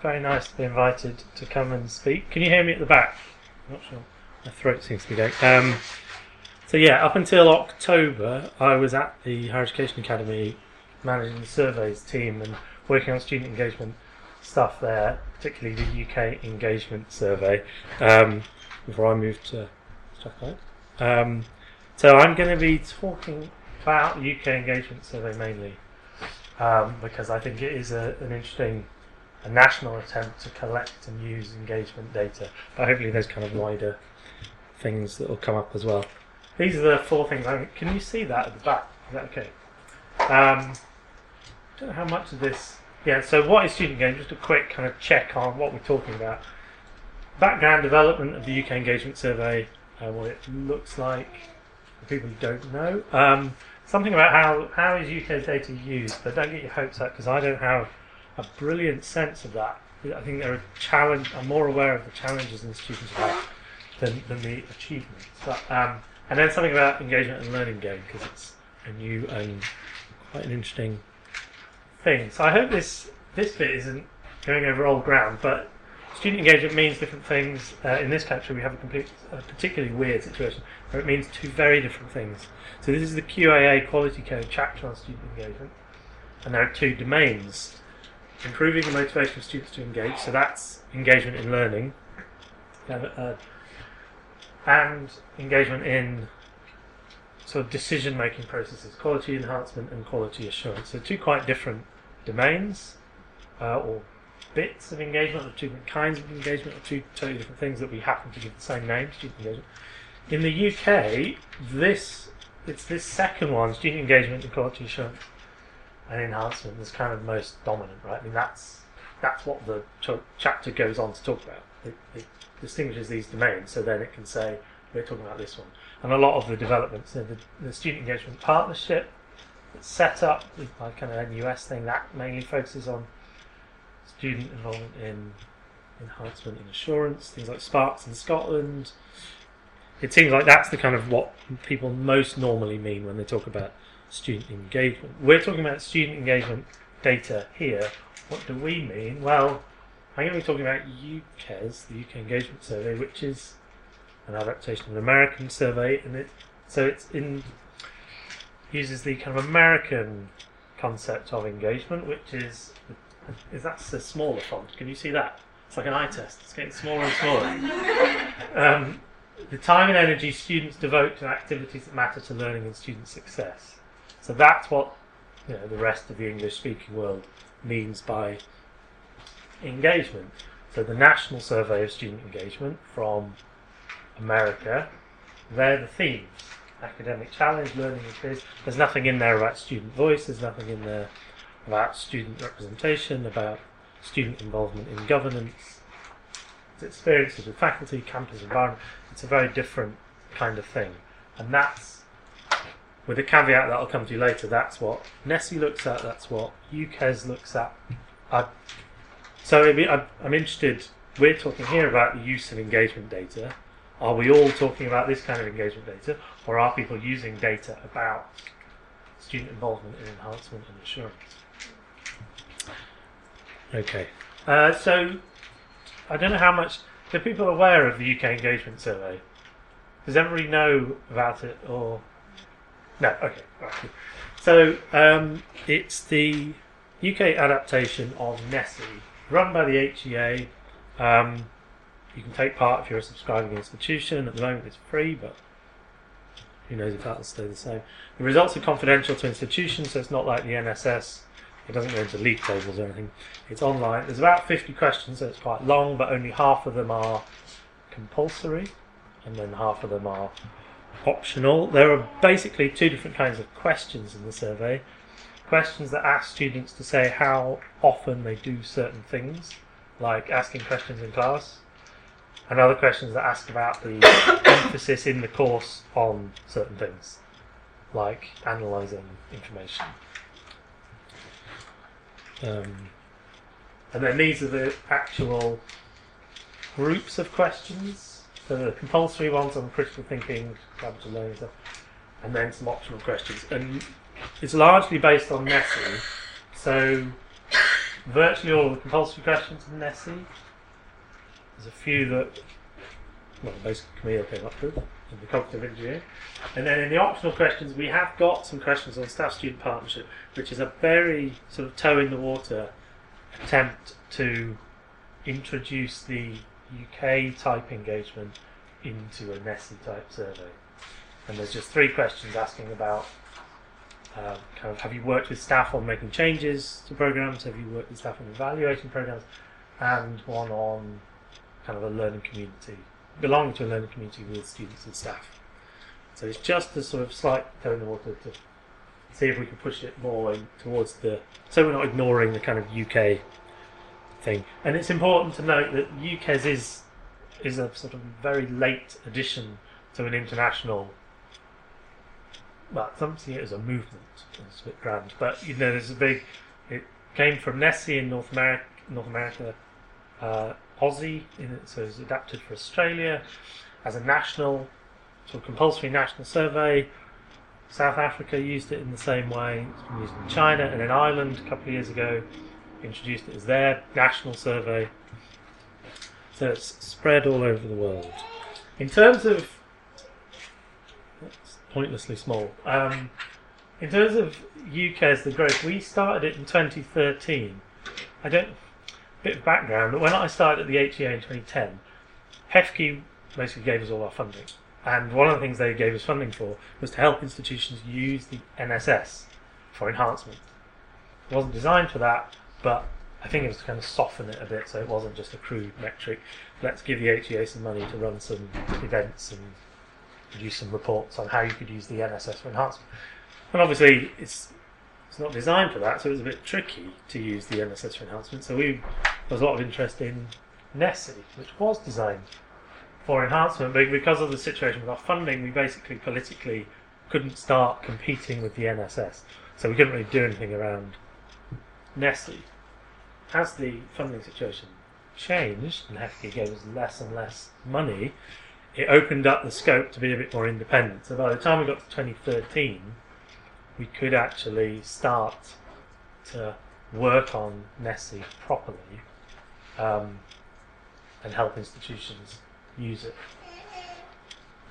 Very nice to be invited to come and speak. Can you hear me at the back? I'm not sure. My throat seems to be going. Um, so yeah, up until October, I was at the Higher Education Academy managing the surveys team and working on student engagement stuff there, particularly the UK engagement survey, um, before I moved to Strathclyde. Um, so I'm going to be talking about the UK engagement survey mainly um, because I think it is a, an interesting a national attempt to collect and use engagement data. But hopefully, there's kind of wider things that will come up as well. These are the four things. I, can you see that at the back? Is that okay? Um, don't know how much of this. Yeah. So, what is student engagement? Just a quick kind of check on what we're talking about. Background development of the UK engagement survey. Uh, what it looks like. For people who don't know. Um, something about how how is UK data used, but don't get your hopes up because I don't have a brilliant sense of that. I think they're challenge. I'm more aware of the challenges institutions have than, than the achievements. But um, and then something about engagement and learning gain because it's a new and quite an interesting thing. So I hope this this bit isn't going over old ground, but student engagement means different things. Uh, in this country, we have a complete, a particularly weird situation where it means two very different things. So this is the QAA Quality Code chapter on student engagement, and there are two domains improving the motivation of students to engage, so that's engagement in learning, uh, and engagement in sort of decision making processes, quality enhancement and quality assurance. So, two quite different domains uh, or bits of engagement, or two different kinds of engagement, or two totally different things that we happen to give the same name, student engagement. In the UK, this it's this second one, student engagement and quality assurance and enhancement is kind of most dominant, right? I mean, that's that's what the ch- chapter goes on to talk about. It, it, distinguishes these domains, so then it can say we're talking about this one. And a lot of the developments, the, the student engagement partnership set up, like kind of NUS thing, that mainly focuses on student involvement in enhancement and assurance, things like sparqs in Scotland. It seems like that's the kind of what people most normally mean when they talk about student engagement. We're talking about student engagement data here. What do we mean? Well, I'm going to be talking about UKES, the UK Engagement Survey, which is an adaptation of an American survey, and it so it's in uses the kind of American concept of engagement, which is is that's a smaller font. Can you see that? It's like an eye test. It's getting smaller and smaller. um, the time and energy students devote to activities that matter to learning and student success. So that's what you know, the rest of the English speaking world means by engagement. So the National Survey of Student Engagement from America, they're the themes. Academic challenge, learning experience. There's nothing in there about student voice, there's nothing in there about student representation, about student involvement in governance, it's experiences with faculty, campus environment. It's a very different kind of thing. And that's with a caveat that I'll come to later, that's what NSSE looks at, that's what UKES looks at. I, so I, I'm interested, we're talking here about the use of engagement data. Are we all talking about this kind of engagement data, or are people using data about student involvement in enhancement and assurance? Okay, uh, so I don't know how much. Are people aware of the UK engagement survey? Does everybody know about it, or no, okay. So um, it's the UK adaptation of NSSE, run by the HEA. Um, you can take part if you're a subscribing institution. At the moment, it's free, but who knows if that'll stay the same. The results are confidential to institutions, so it's not like the NSS. It doesn't go into league tables or anything. It's online. There's about 50 questions, so it's quite long, but only half of them are compulsory, and then half of them are optional. There are basically two different kinds of questions in the survey. Questions that ask students to say how often they do certain things, like asking questions in class, and other questions that ask about the emphasis in the course on certain things, like analysing information. Um, and then these are the actual groups of questions so the compulsory ones on critical thinking, learning stuff, and then some optional questions. And it's largely based on NSSE. So virtually all of the compulsory questions in NSSE. There's a few that, well, basically Camille came up with in the cognitive engineering. And then in the optional questions, we have got some questions on staff-student partnership, which is a very sort of toe in the water attempt to introduce the UK type engagement into a NSSE type survey. And there's just three questions asking about um, kind of have you worked with staff on making changes to programs? Have you worked with staff on evaluating programs? And one on kind of a learning community, belonging to a learning community with students and staff. So it's just a sort of slight toe in the water to see if we can push it more in towards the. So we're not ignoring the kind of UK thing. And it's important to note that UKES is is a sort of very late addition to an international. Well, some see it as a movement. It's a bit grand, but you know, there's a big. It came from NSSE in North America. North America, uh, AUSSE, in so it's adapted for Australia as a national, sort of compulsory national survey. South Africa used it in the same way. It's been used in China and in Ireland a couple of years ago. Introduced it as their national survey. So it's spread all over the world. In terms of pointlessly small. Um, in terms of UKES the growth, we started it in 2013. I don't. Bit of background. But when I started at the HEA in 2010, HEFCE basically gave us all our funding, and one of the things they gave us funding for was to help institutions use the NSS for enhancement. It wasn't designed for that, but I think it was to kind of soften it a bit so it wasn't just a crude metric. Let's give the HEA some money to run some events and produce some reports on how you could use the NSS for enhancement. And obviously, it's it's not designed for that, so it was a bit tricky to use the NSS for enhancement. So we there was a lot of interest in NSSE, which was designed for enhancement, but because of the situation with our funding, we basically politically couldn't start competing with the NSS. So we couldn't really do anything around NSSE. As the funding situation changed and HEFCE gave us less and less money, it opened up the scope to be a bit more independent. So by the time we got to 2013, we could actually start to work on NSSE properly um, and help institutions use it.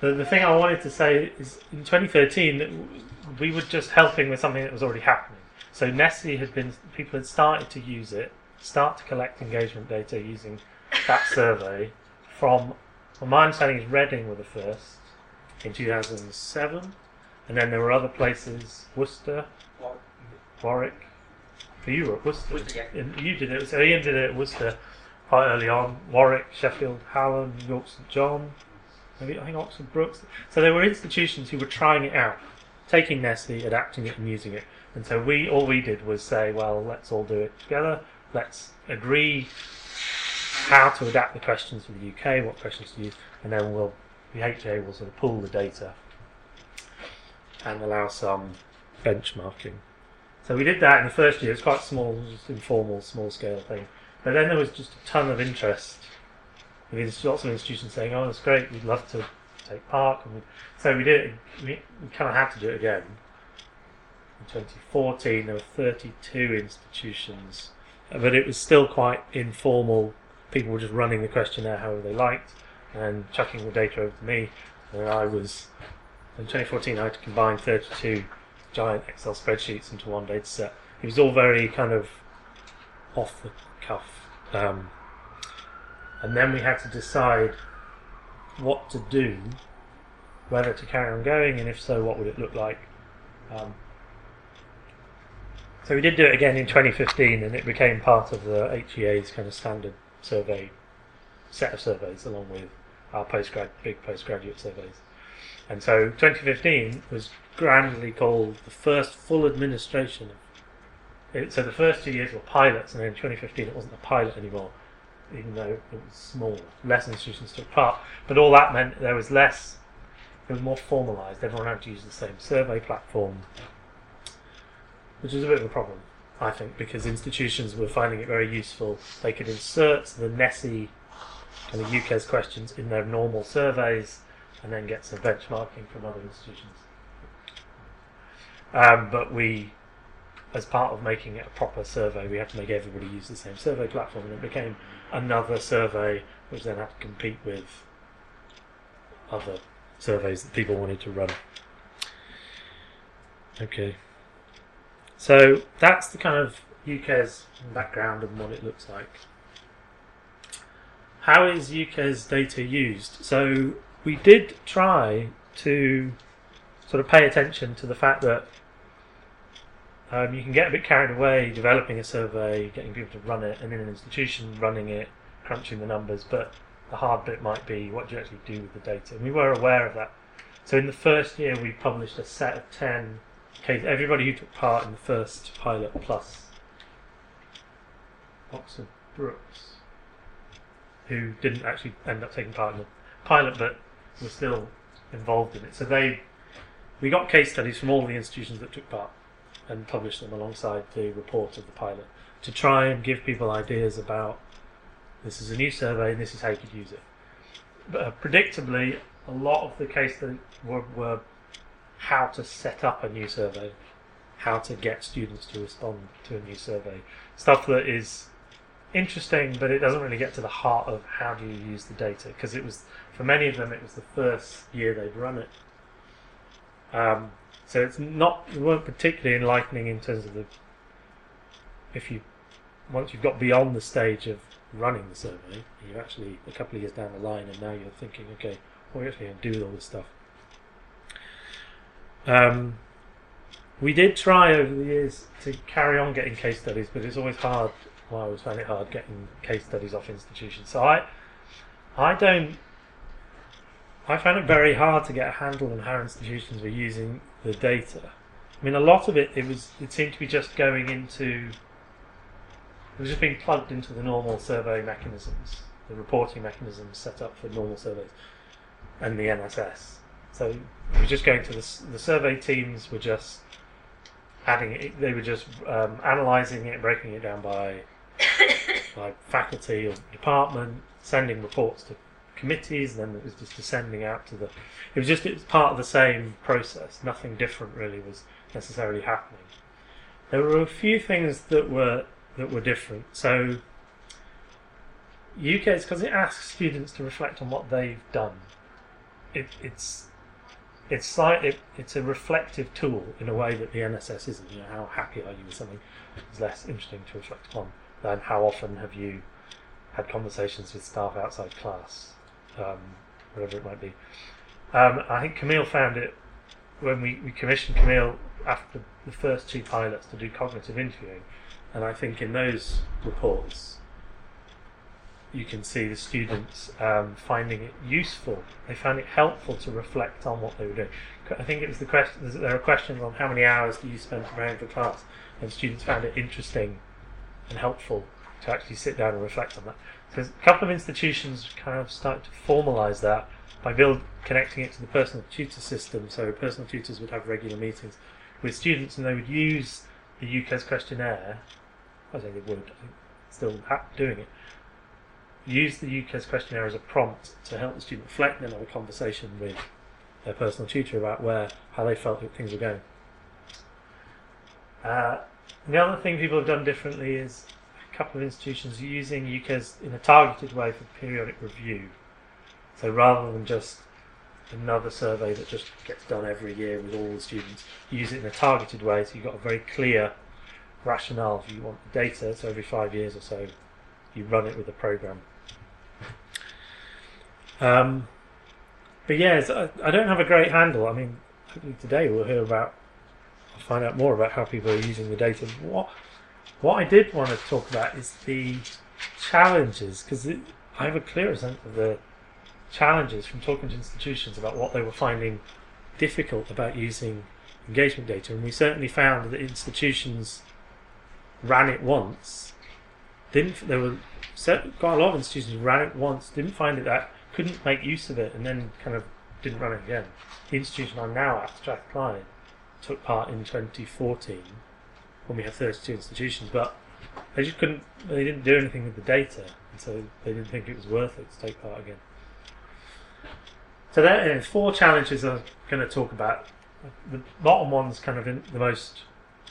The, the thing I wanted to say is in 2013, we were just helping with something that was already happening. So NSSE had been, people had started to use it, start to collect engagement data using that survey from, well, my understanding is Reading were the first in 2007, and then there were other places, Worcester, Warwick. For you were at Worcester. Worcester, yeah. And you did it. So Ian did it at Worcester quite early on. Warwick, Sheffield, Hallam, York St John, maybe I think Oxford Brookes. So there were institutions who were trying it out, taking NSSE, adapting it, and using it. And so we all we did was say, well, let's all do it together. Let's agree how to adapt the questions for the UK, what questions to use, and then we'll the HA will sort of pull the data and allow some benchmarking. So we did that in the first year. It's quite small, just informal, small scale thing. But then there was just a ton of interest. There was lots of institutions saying, "Oh, that's great. We'd love to take part." And we, so we did. It, we, we kind of had to do it again. In 2014, there were 32 institutions, but it was still quite informal. People were just running the questionnaire however they liked and chucking the data over to me. And I was in 2014, I had to combine 32 giant Excel spreadsheets into one data set. It was all very kind of off the cuff. Um, and then we had to decide what to do, whether to carry on going, and if so, what would it look like. Um, so we did do it again in 2015, and it became part of the HEA's kind of standard survey set of surveys, along with our postgrad big postgraduate surveys. And so 2015 was grandly called the first full administration of it, so the first two years were pilots, and then in 2015 it wasn't a pilot anymore, even though it was small. Less institutions took part, but all that meant there was less. It was more formalised. Everyone had to use the same survey platform, which was a bit of a problem, I think, because institutions were finding it very useful. They could insert the NSSE kind of UKES questions in their normal surveys, and then get some benchmarking from other institutions. Um, but we as part of making it a proper survey, we had to make everybody use the same survey platform, and it became another survey which then had to compete with other surveys that people wanted to run. Okay. So that's the kind of UKES background and what it looks like. How is UKES data used? So we did try to sort of pay attention to the fact that um, you can get a bit carried away developing a survey, getting people to run it, and in an institution running it, crunching the numbers, but the hard bit might be what do you actually do with the data. And we were aware of that. So in the first year, we published a set of 10 cases. Everybody who took part in the first pilot plus Oxford Brookes, who didn't actually end up taking part in the pilot but were still involved in it. So they, we got case studies from all the institutions that took part and published them alongside the report of the pilot to try and give people ideas about this is a new survey and this is how you could use it. But uh, predictably, a lot of the case studies were, were how to set up a new survey, how to get students to respond to a new survey. Stuff that is interesting, but it doesn't really get to the heart of how do you use the data because it was for many of them it was the first year they'd run it. Um, so it's not it weren't particularly enlightening in terms of the if you once you've got beyond the stage of running the survey, you're actually a couple of years down the line, and now you're thinking, okay, what are we actually going to do with all this stuff? Um, we did try over the years to carry on getting case studies, but it's always hard. Well, I always found it hard getting case studies off institutions. So I, I don't. I found it very hard to get a handle on how institutions were using the data. I mean, a lot of it, it was, it seemed to be just going into it was just being plugged into the normal survey mechanisms, the reporting mechanisms set up for normal surveys, and the NSS. So was just going to the, the survey teams were just adding it. They were just um, analysing it, breaking it down by by faculty or department, sending reports to committees, and then it was just descending out to the. It was just it was part of the same process. Nothing different really was necessarily happening. There were a few things that were that were different. So UKES because it asks students to reflect on what they've done. It, it's it's like it, it's a reflective tool in a way that the NSS isn't. You know, how happy are you with something is less interesting to reflect upon than how often have you had conversations with staff outside class, um, whatever it might be. Um, I think Camille found it when we, we commissioned Camille after the first two pilots to do cognitive interviewing. And I think in those reports, you can see the students um, finding it useful. They found it helpful to reflect on what they were doing. I think it was the question. There are questions on how many hours do you spend preparing for class, and students found it interesting and helpful to actually sit down and reflect on that. So a couple of institutions kind of started to formalise that by build connecting it to the personal tutor system. So personal tutors would have regular meetings with students, and they would use the UKES questionnaire I think they would, I think still doing it. Use the UKES questionnaire as a prompt to help the student reflect and have a conversation with their personal tutor about where how they felt things were going. Uh, the other thing people have done differently is a couple of institutions using UKES in a targeted way for periodic review. So rather than just another survey that just gets done every year with all the students, use it in a targeted way so you've got a very clear rationale if you want the data. So every five years or so, you run it with a program. Um, but yeah, I, I don't have a great handle. I mean, hopefully today we'll hear about, I'll find out more about how people are using the data. What what I did want to talk about is the challenges because I have a clearer sense of the challenges from talking to institutions about what they were finding difficult about using engagement data, and we certainly found that institutions ran it once. Didn't there were quite a lot of institutions ran it once, didn't find it that couldn't make use of it, and then kind of didn't run it again. The institution I'm now at, Strathclyde, took part in 2014 when we have 32 institutions, but they just couldn't. They didn't do anything with the data, and so they didn't think it was worth it to take part again. So there are four challenges I'm going to talk about. The bottom one's kind of the most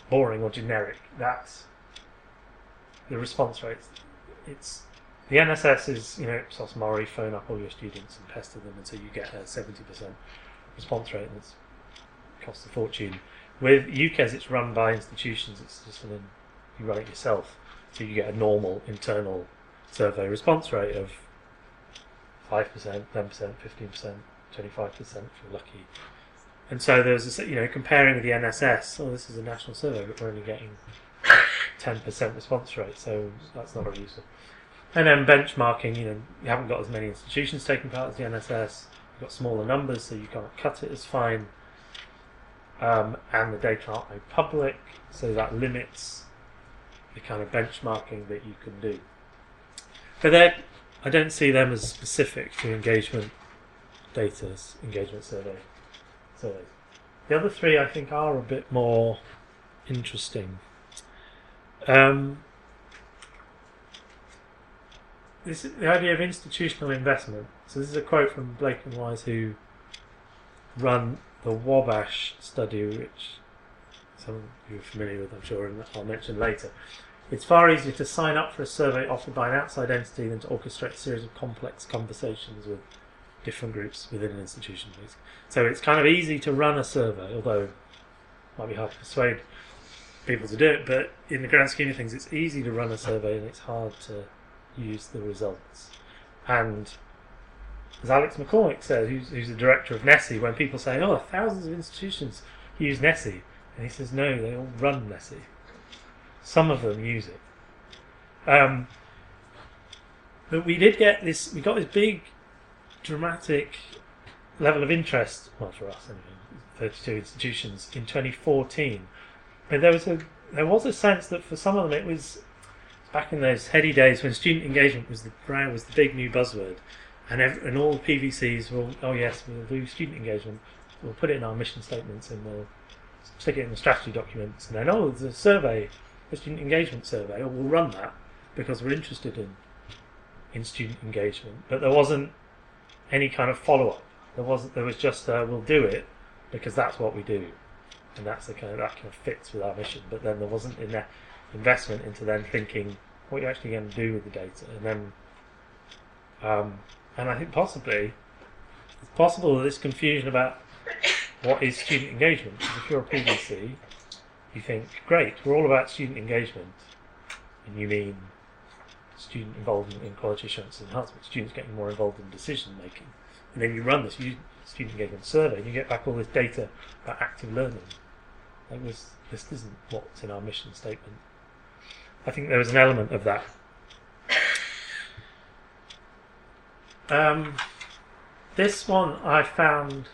boring or generic. That's the response rates. It's the NSS is you know Ipsos Mori, phone up all your students and pester them until you get a seventy percent response rate, and it's costs a fortune. With UKES, it's run by institutions. It's just you run it yourself, so you get a normal internal survey response rate of five percent, ten percent, fifteen percent, twenty-five percent if you're lucky. And so there's a, you know comparing with the NSS. Oh, this is a national survey, but we're only getting ten percent response rate, so that's not very useful. And then benchmarking, you know, you haven't got as many institutions taking part as the NSS. You've got smaller numbers, so you can't cut it as fine. Um, and the data aren't made public, so that limits the kind of benchmarking that you can do. But then I don't see them as specific to engagement data, engagement survey surveys. The other three I think are a bit more interesting. Um, this is the idea of institutional investment. So this is a quote from Blaich and Wise, who run the Wabash study, which some of you are familiar with, I'm sure, and I'll mention later. It's far easier to sign up for a survey offered by an outside entity than to orchestrate a series of complex conversations with different groups within an institution. So it's kind of easy to run a survey, although it might be hard to persuade people to do it. But in the grand scheme of things, it's easy to run a survey, and it's hard to use the results. And as Alex McCormick says, who's, who's the director of NSSE, when people say, "Oh, thousands of institutions use NSSE," and he says, "No, they all run NSSE." Some of them use it. Um, but we did get this. We got this big, dramatic level of interest. Well, for us, anyway, thirty-two institutions in 2014. But there was a there was a sense that for some of them it was back in those heady days when student engagement was the was the big new buzzword, and every, and all the PVCs will oh yes we'll do student engagement. We'll put it in our mission statements and we'll stick it in the strategy documents. And then oh, there's a survey a student engagement survey, or we'll run that because we're interested in in student engagement. But there wasn't any kind of follow up. There wasn't. There was just uh, we'll do it because that's what we do, and that's the kind of that kind of fits with our mission. But then there wasn't enough investment into then thinking what you're actually going to do with the data, and then um, and I think possibly it's possible that this confusion about what is student engagement. If you're a PVC, you think, great, we're all about student engagement, and you mean student involvement in quality assurance enhancement, students getting more involved in decision making. And then you run this student engagement survey, and you get back all this data about active learning. Like this, this isn't what's in our mission statement. I think there was an element of that. Um, this one I found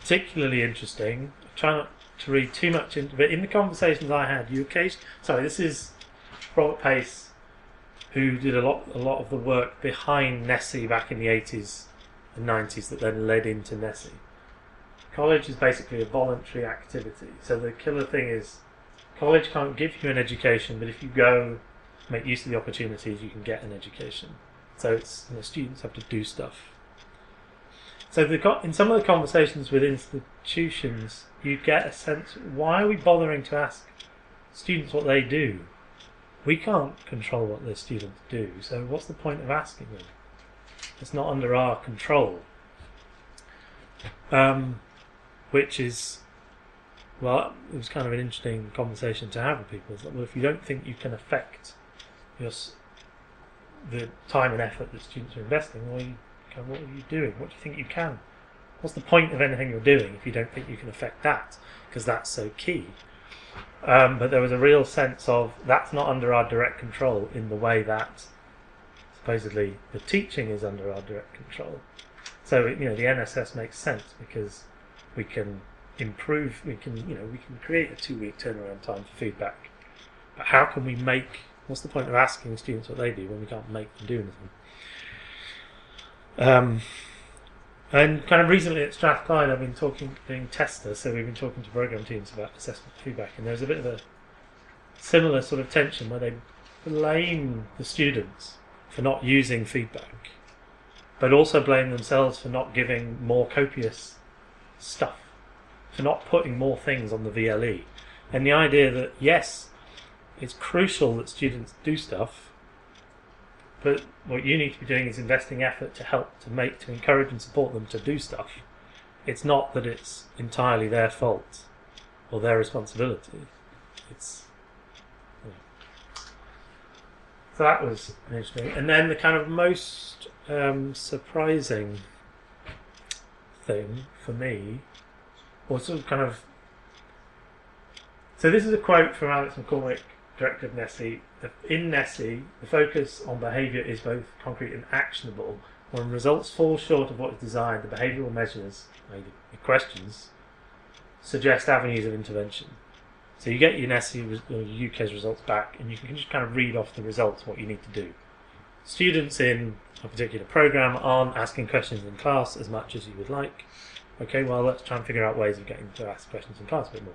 particularly interesting. I try not to read too much into but in the conversations I had, you occasionally sorry, this is Robert Pace who did a lot a lot of the work behind NSSE back in the eighties and nineties that then led into NSSE. College is basically a voluntary activity. So the killer thing is college can't give you an education, but if you go make use of the opportunities you can get an education. So it's you know, students have to do stuff so the, in some of the conversations with institutions, you get a sense: why are we bothering to ask students what they do? We can't control what the students do, so what's the point of asking them? It's not under our control. Um, which is, well, it was kind of an interesting conversation to have with people. It's like, well, if you don't think you can affect your, the time and effort that students are investing, well, you what are you doing? What do you think you can? What's the point of anything you're doing if you don't think you can affect that? Because that's so key. Um, but there was a real sense of that's not under our direct control in the way that supposedly the teaching is under our direct control. So you know the NSS makes sense because we can improve, we can you know we can create a two-week turnaround time for feedback. But how can we make? What's the point of asking students what they do when we can't make them do anything? Um, and kind of recently at Strathclyde, I've been talking, being TESTA, so we've been talking to program teams about assessment feedback, and there's a bit of a similar sort of tension where they blame the students for not using feedback, but also blame themselves for not giving more copious stuff, for not putting more things on the VLE. And the idea that, yes, it's crucial that students do stuff, but what you need to be doing is investing effort to help to make, to encourage and support them to do stuff. It's not that it's entirely their fault or their responsibility. It's so that was interesting. And then the kind of most um, surprising thing for me kind of. So this is a quote from Alex McCormick, director of NSSE. In NSSE, the focus on behaviour is both concrete and actionable. When results fall short of what is desired, the behavioural measures, the questions, suggest avenues of intervention. So you get your NSSE or UKES results back, and you can just kind of read off the results what you need to do. Students in a particular program aren't asking questions in class as much as you would like. Okay, well let's try and figure out ways of getting to ask questions in class a bit more.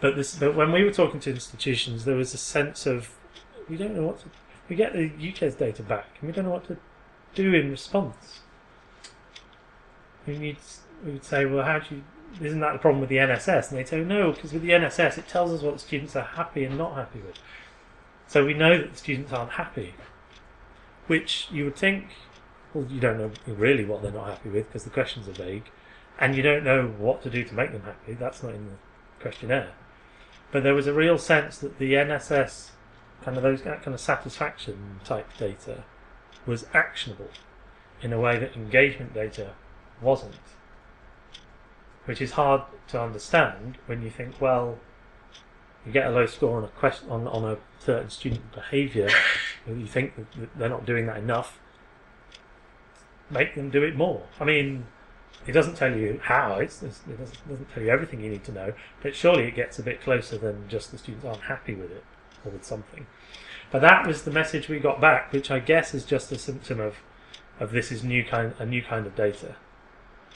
But this, but when we were talking to institutions, there was a sense of we don't know what to. We get the UKES data back, and we don't know what to do in response. We need. We would say, well, how do you isn't that the problem with the NSS? And they say, no, because with the NSS it tells us what the students are happy and not happy with. So we know that the students aren't happy, which you would think, well, you don't know really what they're not happy with because the questions are vague, and you don't know what to do to make them happy. That's not in the questionnaire. But there was a real sense that the NSS, kind of those kind of satisfaction type data, was actionable in a way that engagement data wasn't which is hard to understand when you think, well, you get a low score on a question on, on a certain student behaviour, you think that they're not doing that enough. Make them do it more. I mean, it doesn't tell you how. It doesn't, doesn't tell you everything you need to know. But surely it gets a bit closer than just the students aren't happy with it or with something. But that was the message we got back, which I guess is just a symptom of, of this is new kind a new kind of data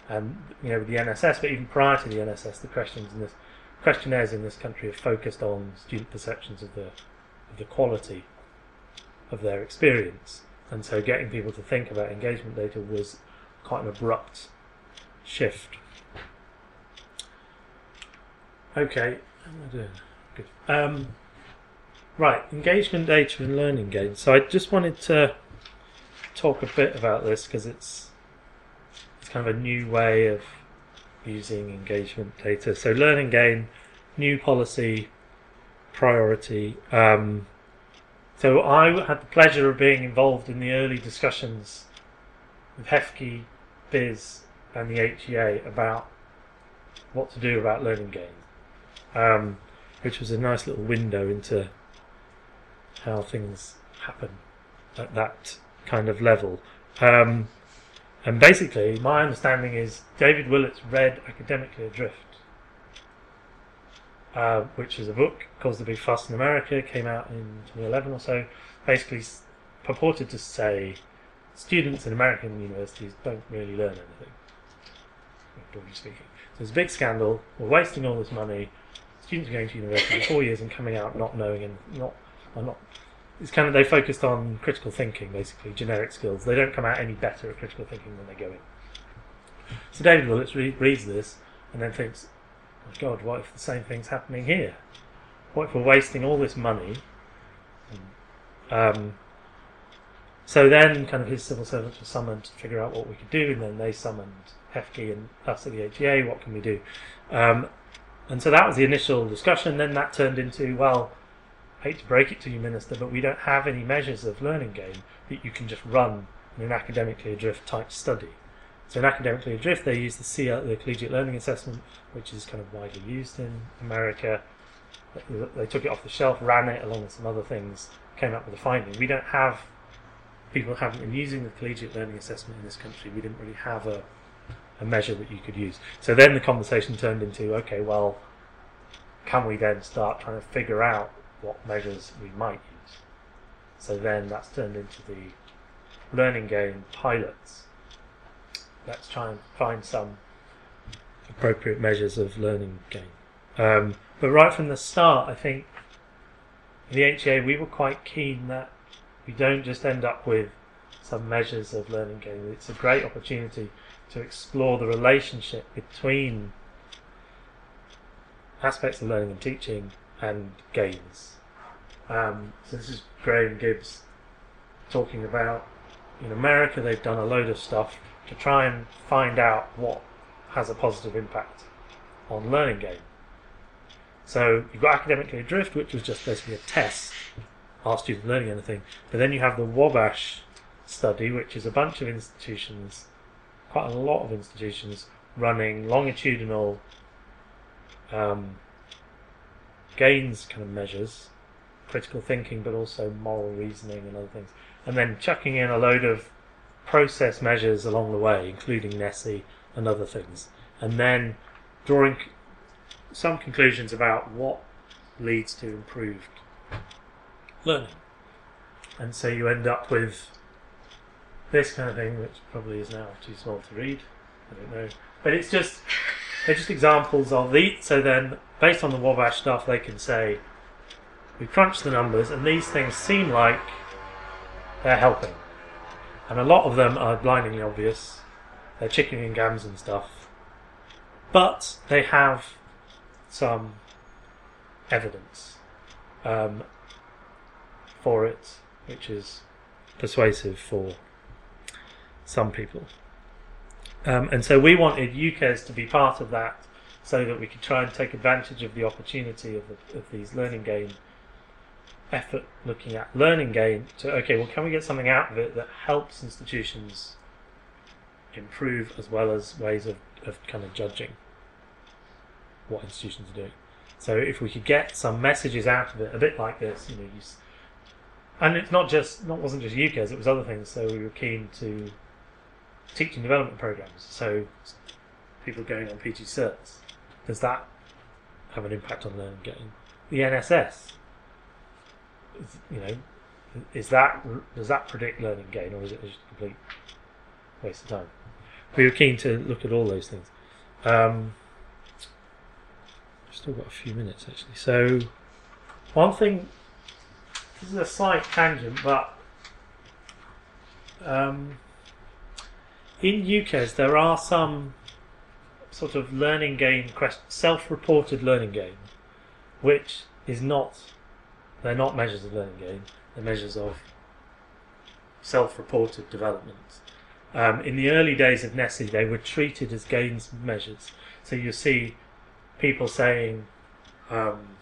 and you know with the NSS, but even prior to the NSS, the questions in this questionnaires in this country have focused on student perceptions of the of the quality of their experience, and so getting people to think about engagement data was quite an abrupt shift. Okay, how am I doing? Good. Um, right, engagement data and learning gains. So I just wanted to talk a bit about this because it's it's kind of a new way of using engagement data. So learning gain, new policy, priority. Um, so I had the pleasure of being involved in the early discussions with HEFCE, BIS, and the HEA about what to do about learning gains, um, which was a nice little window into how things happen at that kind of level. Um, and basically, my understanding is David Willetts read Academically Adrift, uh, which is a book caused a big fuss in America, came out in 2011 or so, basically purported to say students in American universities don't really learn anything, broadly speaking. So it's a big scandal, we're wasting all this money, students are going to university for four years and coming out not knowing and not, not it's kind of they focused on critical thinking, basically generic skills. They don't come out any better at critical thinking than they go in. So David Willetts re- reads this and then thinks, oh "My God, what if the same thing's happening here? What if we're wasting all this money?" Um, so then, kind of his civil servants were summoned to figure out what we could do, and then they summoned HEFCE and us at the HEA. What can we do? Um, and so that was the initial discussion. Then that turned into well I hate to break it to you, Minister, but we don't have any measures of learning gain that you can just run in an academically adrift type study. So in academically adrift, they use the CL, uh, the Collegiate Learning Assessment, which is kind of widely used in America. They took it off the shelf, ran it along with some other things, came up with a finding. We don't have people haven't been using the Collegiate Learning Assessment in this country. We didn't really have a a measure that you could use. So then the conversation turned into okay, well, can we then start trying to figure out what measures we might use. So then that's turned into the learning gain pilots. Let's try and find some appropriate measures of learning gain. Um, but right from the start, I think in the HEA we were quite keen that we don't just end up with some measures of learning gain. It's a great opportunity to explore the relationship between aspects of learning and teaching and gains. Um, so this is Graham Gibbs talking about in America they've done a load of stuff to try and find out what has a positive impact on learning gain. So you've got academically adrift, which was just basically a test, are students learning anything? But then you have the Wabash study, which is a bunch of institutions, quite a lot of institutions, running longitudinal um, gains kind of measures, critical thinking, but also moral reasoning and other things, and then chucking in a load of process measures along the way, including NSSE and other things, and then drawing some conclusions about what leads to improved learning. And so you end up with this kind of thing, which probably is now too small to read. I don't know, but it's just they're just examples of the. So then, based on the Wabash stuff, they can say we crunch the numbers, and these things seem like they're helping, and a lot of them are blindingly obvious. They're Chickering and Gamson and stuff, but they have some evidence um, for it, which is persuasive for some people. Um, and so we wanted UKES to be part of that so that we could try and take advantage of the opportunity of, the, of these learning gain effort looking at learning gain. To okay well can we get something out of it that helps institutions improve as well as ways of, of kind of judging what institutions are doing? So if we could get some messages out of it a bit like this you know you, and it's not just not wasn't just UKES it was other things. So we were keen to teaching development programs. So people going on PG certs does that have an impact on learning gain? The NSS you know, is that does that predict learning gain, or is it just a complete waste of time? We were keen to look at all those things. Um, still got a few minutes actually. So, one thing. This is a slight tangent, but um, in UKES there are some sort of learning gain, self-reported learning gain, which is not they're not measures of learning gain, they're measures of self reported development. Um, in the early days of NSSE, they were treated as gains measures. So you see people saying um,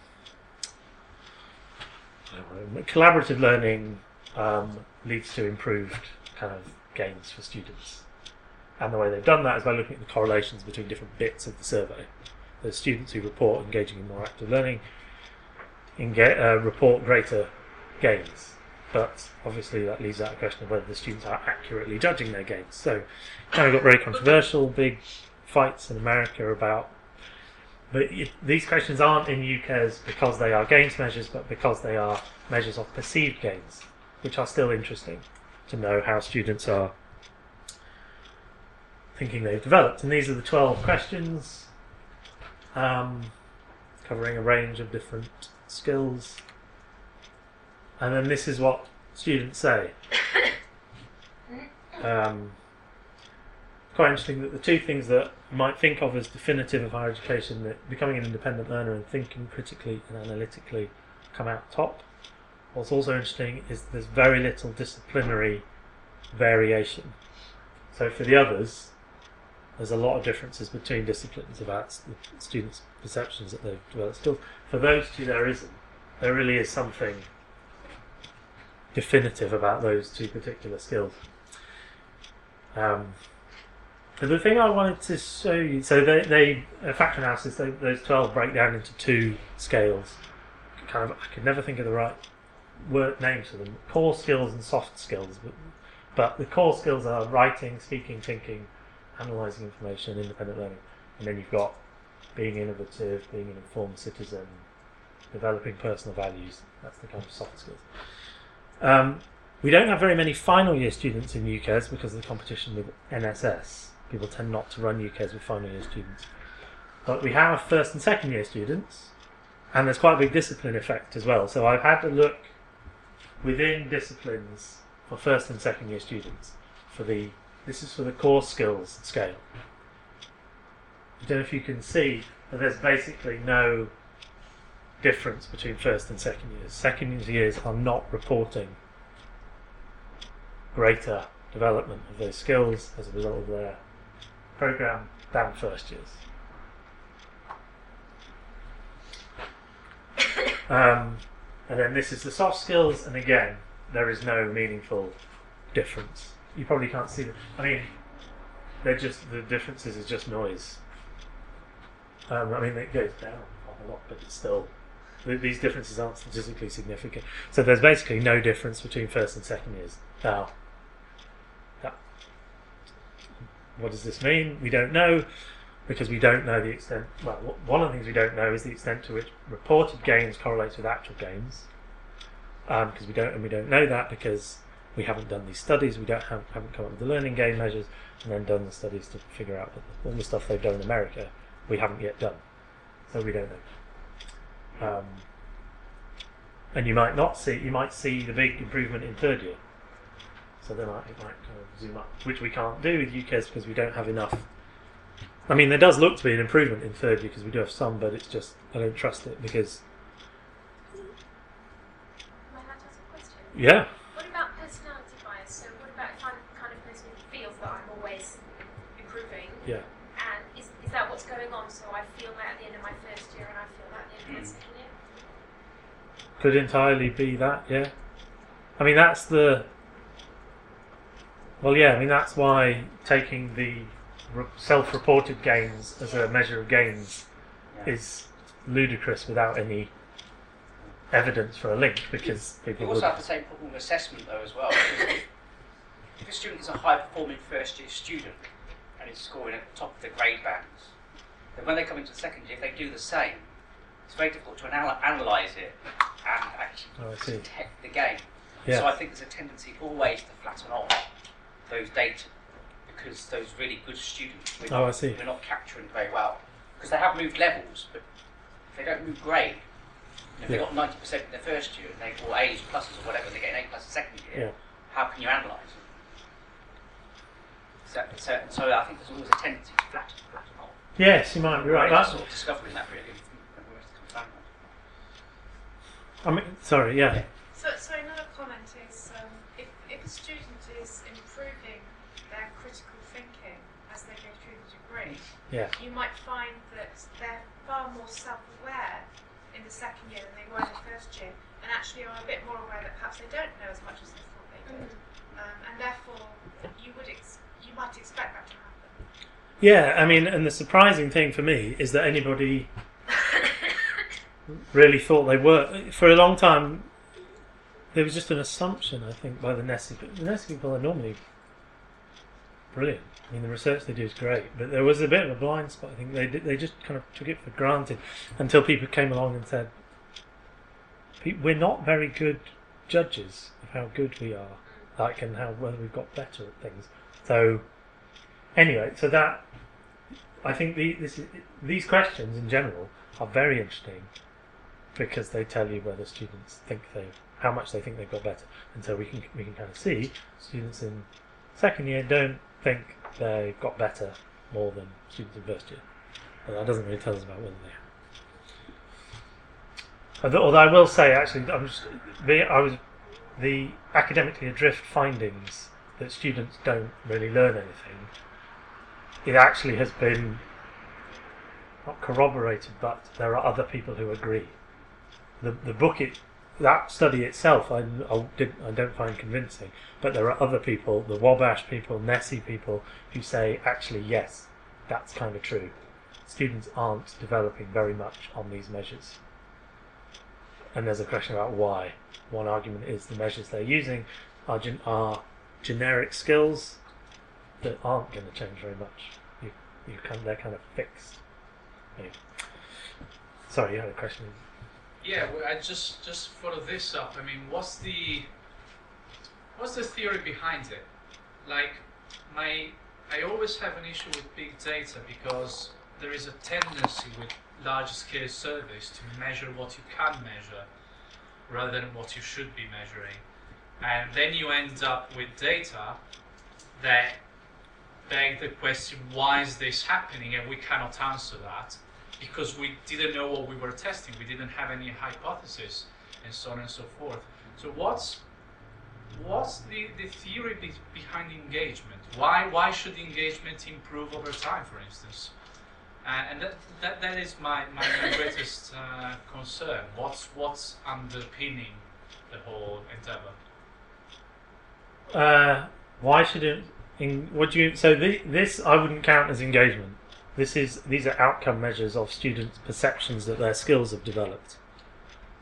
collaborative learning um, leads to improved kind of gains for students. And the way they've done that is by looking at the correlations between different bits of the survey. The students who report engaging in more active learning enga- uh, report greater gains. But obviously, that leaves out a question of whether the students are accurately judging their gains. So, kind of got very controversial, big fights in America about. But these questions aren't in UKES because they are gains measures, but because they are measures of perceived gains, which are still interesting to know how students are thinking they've developed. And these are the 12 questions, um, covering a range of different skills. And then this is what students say. Um, quite interesting that the two things that you might think of as definitive of higher education, that becoming an independent learner and thinking critically and analytically, come out top. What's also interesting is there's very little disciplinary variation. So for the others, there's a lot of differences between disciplines about the students' perceptions that they've developed skills. For those two, there isn't. There really is something definitive about those two particular skills. Um, but the thing I wanted to show you, so they, they factor analysis, they, those 12 break down into two scales. Kind of, I could never think of the right word names for them. Core skills and soft skills. But, but the core skills are writing, speaking, thinking, analysing information, independent learning. And then you've got being innovative, being an informed citizen, developing personal values. That's the kind of soft skills. Um, we don't have very many final year students in UKES because of the competition with NSS. People tend not to run UKES with final year students. But we have first and second year students, and there's quite a big discipline effect as well. So I've had to look within disciplines for first and second year students for the this is for the core skills scale. I don't know if you can see, but there's basically no difference between first and second years. Second years are not reporting greater development of those skills as a result of their program than first years. Um, and then this is the soft skills, and again, there is no meaningful difference. You probably can't see them. I mean, they're just the differences is just noise. Um, I mean, it goes down a lot, but it's still these differences aren't statistically significant. So there's basically no difference between first and second years. Now, that, what does this mean? We don't know because we don't know the extent. Well, one of the things we don't know is the extent to which reported gains correlates with actual gains. Because we don't, and we don't know that because we haven't done these studies. We don't have, haven't come up with the learning gain measures and then done the studies to figure out all the stuff they've done in America we haven't yet done. So we don't know. Um, and you might not see, you might see the big improvement in third year. So then it might kind of zoom up, which we can't do with UKES because we don't have enough. I mean, there does look to be an improvement in third year because we do have some, but it's just I don't trust it because Am I ask a question? yeah, What about personality bias? So what about if I'm the kind of person who feels that I'm always improving? yeah. And is, is that what's going on? So I feel that at the end of my first year and I feel that at the end of my second year? Could entirely be that, yeah. I mean, that's the. Well, yeah, I mean, that's why taking the self reported gains as a measure of gains Yeah. is ludicrous without any evidence for a link because You also would. have the same problem with assessment though as well. if a student is a high performing first year student and is scoring at the top of the grade bands, then when they come into the second year, if they do the same, it's very difficult to anal- analyse it and actually Oh, detect the gain. Yeah. So I think there's a tendency always to flatten off those data because those really good students we're, Oh, not, I see. we're not capturing very well because they have moved levels, but if they don't move grade, you know, if they Yeah. got ninety percent in their first year and they or A's pluses or whatever, and they get an A plus in the second year. Yeah. How can you analyse it? So, so, so I think there's always a tendency to flatten, flatten off. Yes, you might be right. That's, sort of discovering that really. when we're to come down that. I mean, sorry, yeah. So, so another comment is um, if, if a student is improving their critical thinking as they go through the degree, Yeah. you might find that they're far more self-aware in the second year than they were in the first year, and actually are a bit more aware that perhaps they don't know as much as they thought they did, um, and therefore you would ex- you might expect that to happen. Yeah, I mean, and the surprising thing for me is that anybody really thought they were. For a long time, there was just an assumption, I think, by the NSSE. But the NSSE people are normally brilliant. I mean, the research they do is great, but there was a bit of a blind spot. I think they they just kind of took it for granted until people came along and said, "We're not very good judges of how good we are, like, and how whether we've got better at things." So, anyway, so that I think the, this is, these questions in general are very interesting because they tell you whether students think they how much they think they've got better, and so we can we can kind of see students in second year don't think they've got better more than students in first year. But that doesn't really tell us about whether they have. Although although I will say, actually, I'm just the I was the academically adrift findings that students don't really learn anything. It actually has been not corroborated, but there are other people who agree. The the book it that study itself I, I, did, I don't find convincing, but there are other people, the Wabash people, NSSE people, who say actually yes, that's kind of true. Students aren't developing very much on these measures. And there's a question about why. One argument is the measures they're using are, gen- are generic skills that aren't going to change very much. You, you can, they're kind of fixed. Anyway. Sorry, you had a question. Yeah, well, I just just follow this up. I mean, what's the what's the theory behind it? Like, my I always have an issue with big data because there is a tendency with large scale surveys to measure what you can measure rather than what you should be measuring, and then you end up with data that beg the question why is this happening and we cannot answer that because we didn't know what we were testing we didn't have any hypothesis and so on and so forth so what's what's the, the theory be, behind engagement why why should engagement improve over time for instance uh, and that, that, that is my, my, my greatest uh, concern what's what's underpinning the whole endeavor Uh, why should it? In, what do you? So thi- this I wouldn't count as engagement. This is these are outcome measures of students' perceptions that their skills have developed.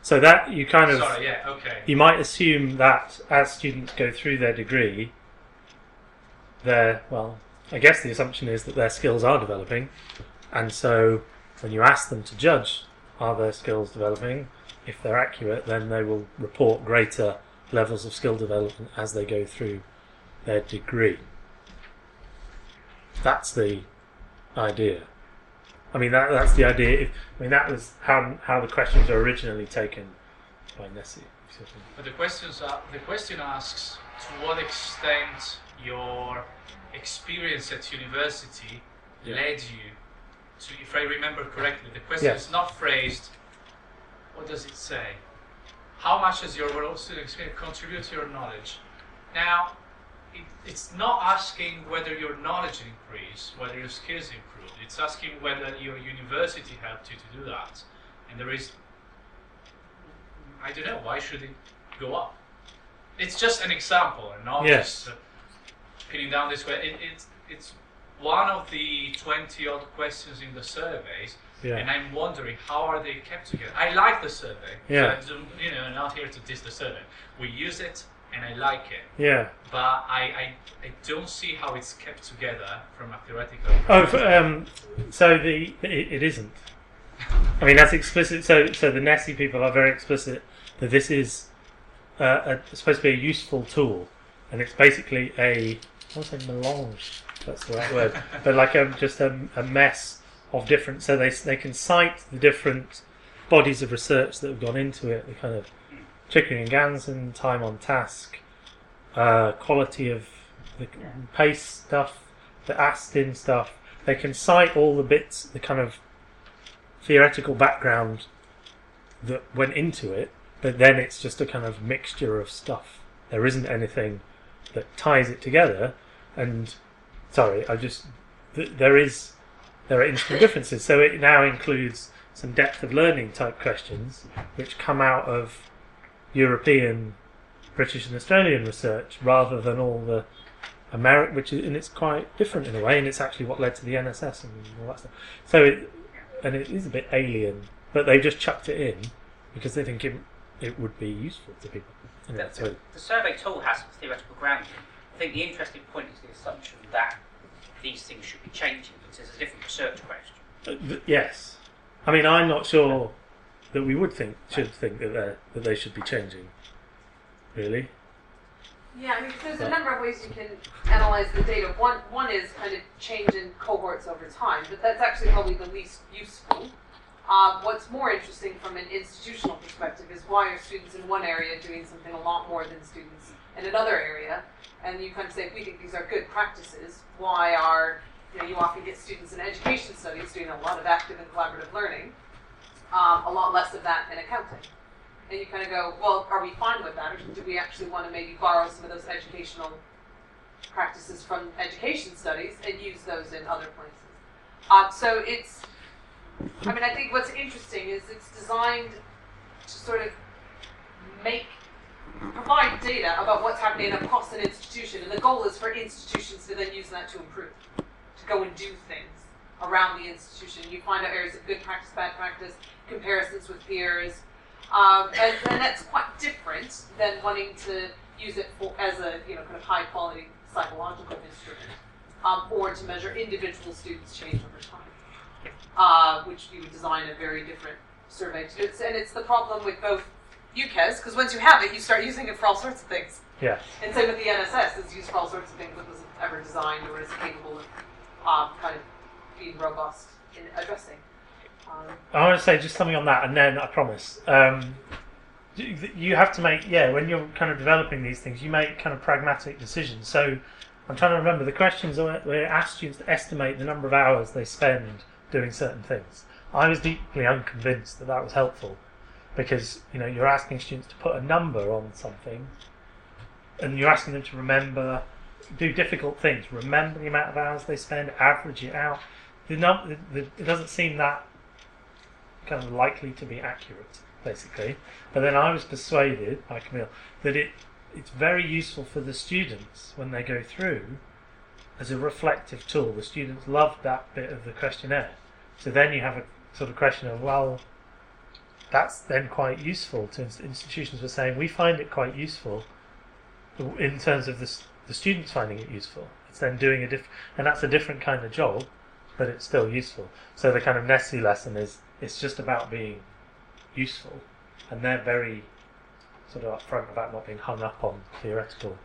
So that you kind of sorry yeah okay you might assume that as students go through their degree, their well, I guess the assumption is that their skills are developing, and so when you ask them to judge, are their skills developing? If they're accurate, then they will report greater levels of skill development as they go through their degree. That's the idea. I mean, that, that's the idea. If, I mean, that was how how the questions were originally taken by NSSE. But the questions are, the question asks to what extent your experience at university Yeah. led you to, if I remember correctly, the question Yes. is not phrased. What does it say? How much has your overall student experience contributed to your knowledge? Now, it, it's not asking whether your knowledge increased, whether your skills improved. It's asking whether your university helped you to do that. And there is I don't know. Why should it go up? It's just an example, and not Yes. just uh, pinning down this way. It, it's it's one of the twenty odd questions in the surveys, Yeah. and I'm wondering how are they kept together. I like the survey. Yeah. So, you know, I'm not here to diss the survey. We use it, and I like it, Yeah. but I I, I don't see how it's kept together from a theoretical. Oh, um, so the it, it isn't. I mean, that's explicit. So, so the NSSE people are very explicit that this is uh, a, supposed to be a useful tool, and it's basically a I want to say melange. That's the right word, but like a, just a, a mess of different. So they they can cite the different bodies of research that have gone into it. The kind of Chickering and Gamson, time on task, uh, quality of the pace stuff, the Astin stuff. They can cite all the bits, the kind of theoretical background that went into it, but then it's just a kind of mixture of stuff. There isn't anything that ties it together. And sorry, I just th- there is there are interesting differences. So it now includes some depth of learning type questions, which come out of European, British, and Australian research rather than all the American, which is, and it's quite different in a way, and it's actually what led to the NSS and all that stuff. So it, and it is a bit alien, but they just chucked it in because they think it, it would be useful to people. And The, that's what, the survey tool has some theoretical grounding. I think the interesting point is the assumption that these things should be changing because it's a different research question. uh, th- yes, I mean I'm not sure that we would think should think that they that they should be changing. Really, Yeah, I mean, there's a number of ways you can analyze the data. One, one is kind of change in cohorts over time, but that's actually probably the least useful. Um, what's more interesting from an institutional perspective is why are students in one area doing something a lot more than students in another area? And you kind of say, if we think these are good practices, why are, you know, you often get students in education studies doing a lot of active and collaborative learning, um, a lot less of that in accounting. And you kind of go, well, are we fine with that, or do we actually want to maybe borrow some of those educational practices from education studies and use those in other places? Um, so it's, I mean, I think what's interesting is it's designed to sort of make, provide data about what's happening across an institution, and the goal is for institutions to then use that to improve, to go and do things around the institution. You find out areas of good practice, bad practice, comparisons with peers, um, and, and that's quite different than wanting to use it for as a you know kind of high quality psychological instrument, um, or to measure individual students' change over time, uh, which you would design a very different survey to. It's, and it's the problem with both UKES because once you have it, you start using it for all sorts of things. yeah. And same with the NSS, it's used for all sorts of things that wasn't ever designed or is capable of um, kind of being robust in addressing. Um, I want to say just something on that, and then I promise. Um, you have to make yeah when you're kind of developing these things, you make kind of pragmatic decisions. So I'm trying to remember the questions where asked students to estimate the number of hours they spend doing certain things. I was deeply unconvinced that that was helpful because you know you're asking students to put a number on something, and you're asking them to remember, do difficult things, remember the amount of hours they spend, average it out. The num- the, it doesn't seem that kind of likely to be accurate, basically. But then I was persuaded by Camille that it it's very useful for the students when they go through as a reflective tool. The students loved that bit of the questionnaire. So then you have a sort of question of, well, that's then quite useful to institutions were saying we find it quite useful in terms of the, the students finding it useful. It's then doing a diff- and that's a different kind of job, but it's still useful. So the kind of NSSE lesson is it's just about being useful, and they're very sort of upfront about not being hung up on theoretical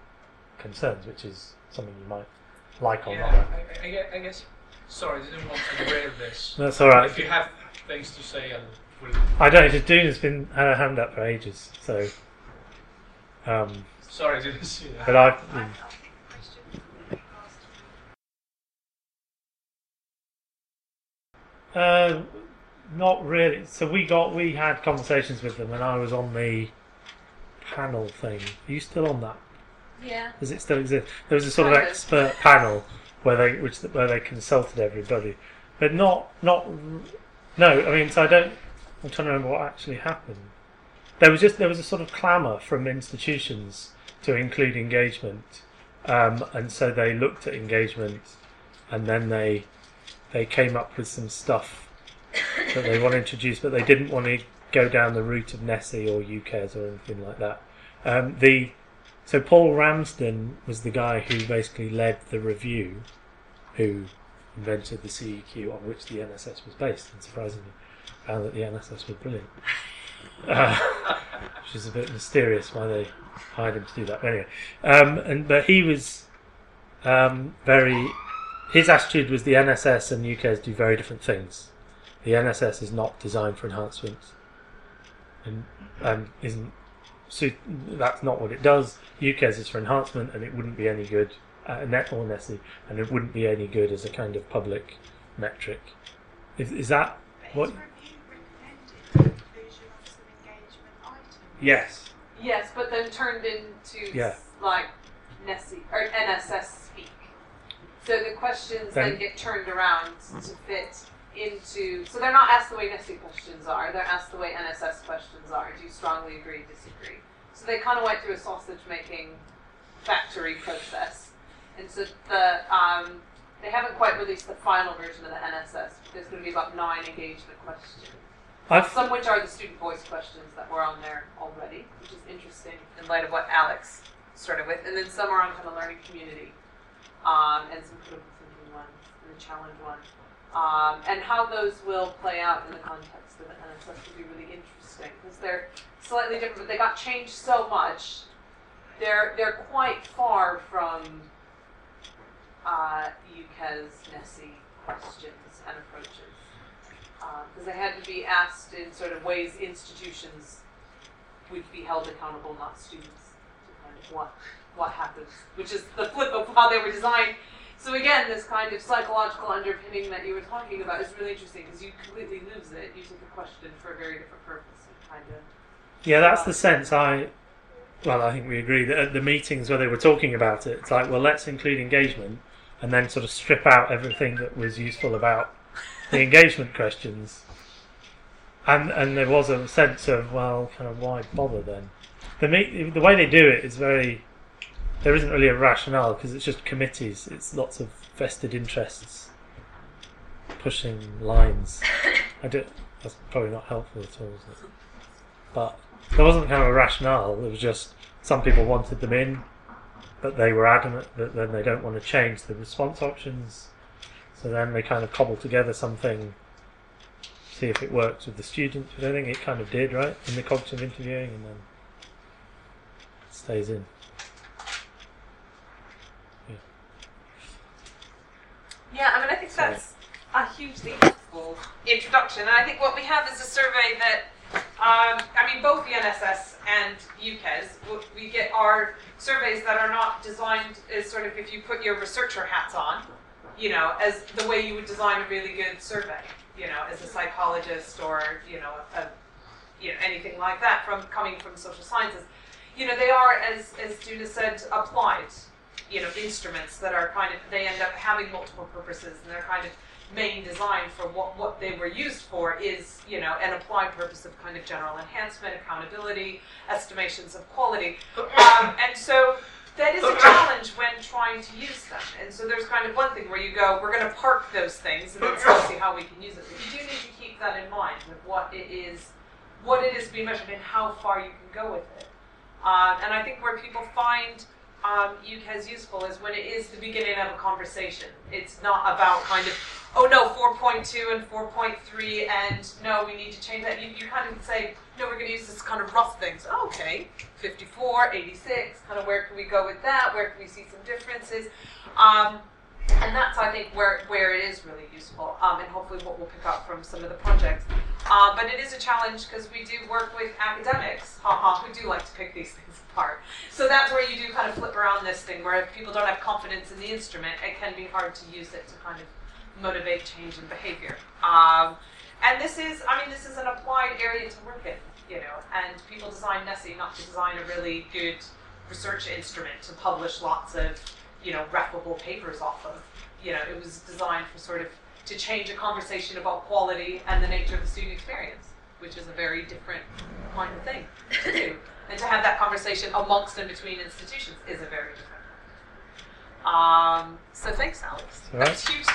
concerns, which is something you might like or Yeah, not. I, I, I guess. Sorry, I didn't want to derail this. That's all right. If you have things to say, I'll. I don't. Because Dune has been had her hand up for ages, so. Um, sorry, I didn't see that. but I've I think the question with regards to Uh, not really. So we got we had conversations with them, and I was on the panel thing. Are you still on that? Yeah. Does it still exist? There was a sort of Kind of. expert panel where they which where they consulted everybody, but not not. No, I mean, so I don't. I'm trying to remember what actually happened. There was just there was a sort of clamour from institutions to include engagement, um, and so they looked at engagement, and then they they came up with some stuff that they want to introduce, but they didn't want to go down the route of NSSE or UKES or anything like that. Um, the so Paul Ramsden was the guy who basically led the review, who invented the CEQ on which the NSS was based, and surprisingly found that the NSS was brilliant. Uh, which is a bit mysterious why they hired him to do that. But anyway, um, and but he was um, very. His attitude was the NSS and UKES do very different things. The NSS is not designed for enhancements, and and isn't. So that's not what it does. UKES is for enhancement, and it wouldn't be any good uh, net or NSSE, and it wouldn't be any good as a kind of public metric. Is, is that What- his review recommended the inclusion of some engagement items. yes? Yes, but then turned into Yeah. like NSSE or NSS speak. So the questions then, Then- get turned around to fit into. So they're not asked the way NSSE questions are. They're asked the way NSS questions are. Do you strongly agree? Disagree? So they kind of went through a sausage making factory process, and so the um, they haven't quite released the final version of the NSS. There's going to be about nine engagement questions. I've Some which are the student voice questions that were on there already, which is interesting in light of what Alex started with. And then some are on kind of learning community, um, and some critical thinking ones, and the challenge one. Um, and how those will play out in the context of the NSS will be really interesting because they're slightly different, but they got changed so much. They're they're quite far from uh, UKES NSSE questions and approaches because they had to be asked in sort of ways institutions would be held accountable, not students, to kind of what what happens, which is the flip of how they were designed. So again, this kind of psychological underpinning that you were talking about is really interesting because you completely lose it. You take a question for a very different purpose, and kind of Yeah, that's the uh, sense I. Well, I think we agree that at the meetings where they were talking about it, it's like, well, let's include engagement, and then sort of strip out everything that was useful about the engagement questions. And and there was a sense of, well, kind of why bother then? The meet, the way they do it is very. There isn't really a rationale because it's just committees. It's lots of vested interests pushing lines. I don't. That's probably not helpful at all, is it? But there wasn't kind of a rationale. It was just some people wanted them in, but they were adamant that then they don't want to change the response options. So then they kind of cobbled together something, see if it works with the students. Which I think it kind of did, right, in the cognitive interviewing, and then it stays in. Yeah, I mean, I think that's a hugely helpful introduction. And I think what we have is a survey that, um, I mean, both the NSS and UKES, we get our surveys that are not designed as sort of if you put your researcher hats on, you know, as the way you would design a really good survey, you know, as a psychologist or, you know, a, you know, anything like that from coming from social sciences. You know, they are, as, as Judith said, applied, you know, instruments that are kind of, they end up having multiple purposes and they're kind of main design for what, what they were used for is, you know, an applied purpose of kind of general enhancement, accountability, estimations of quality. Um, and so that is a challenge when trying to use them. And so there's kind of one thing where you go, we're going to park those things and then still see how we can use it. But you do need to keep that in mind with what it is, what it is being measured and how far you can go with it. Um, and I think where people find um, UKES useful is when it is the beginning of a conversation. It's not about kind of, oh no, 4.2 and 4.3, and no, we need to change that. You, you kind of say, no, we're going to use this kind of rough things. Oh, okay, 54, 86, kind of where can we go with that? Where can we see some differences? Um, and that's, I think, where, where it is really useful, um, and hopefully what we'll pick up from some of the projects. Uh, but it is a challenge because we do work with academics, haha, who do like to pick these things apart. So that's where you do kind of flip around this thing, where if people don't have confidence in the instrument, it can be hard to use it to kind of motivate change in behavior. Um, and this is, I mean, this is an applied area to work in, you know, and people design NSSE not to design a really good research instrument to publish lots of, you know, reputable papers off of. You know, it was designed for sort of to change a conversation about quality and the nature of the student experience, which is a very different kind of thing to do. And to have that conversation amongst and between institutions is a very different one. Um, so thanks, Alex. Right. That's huge.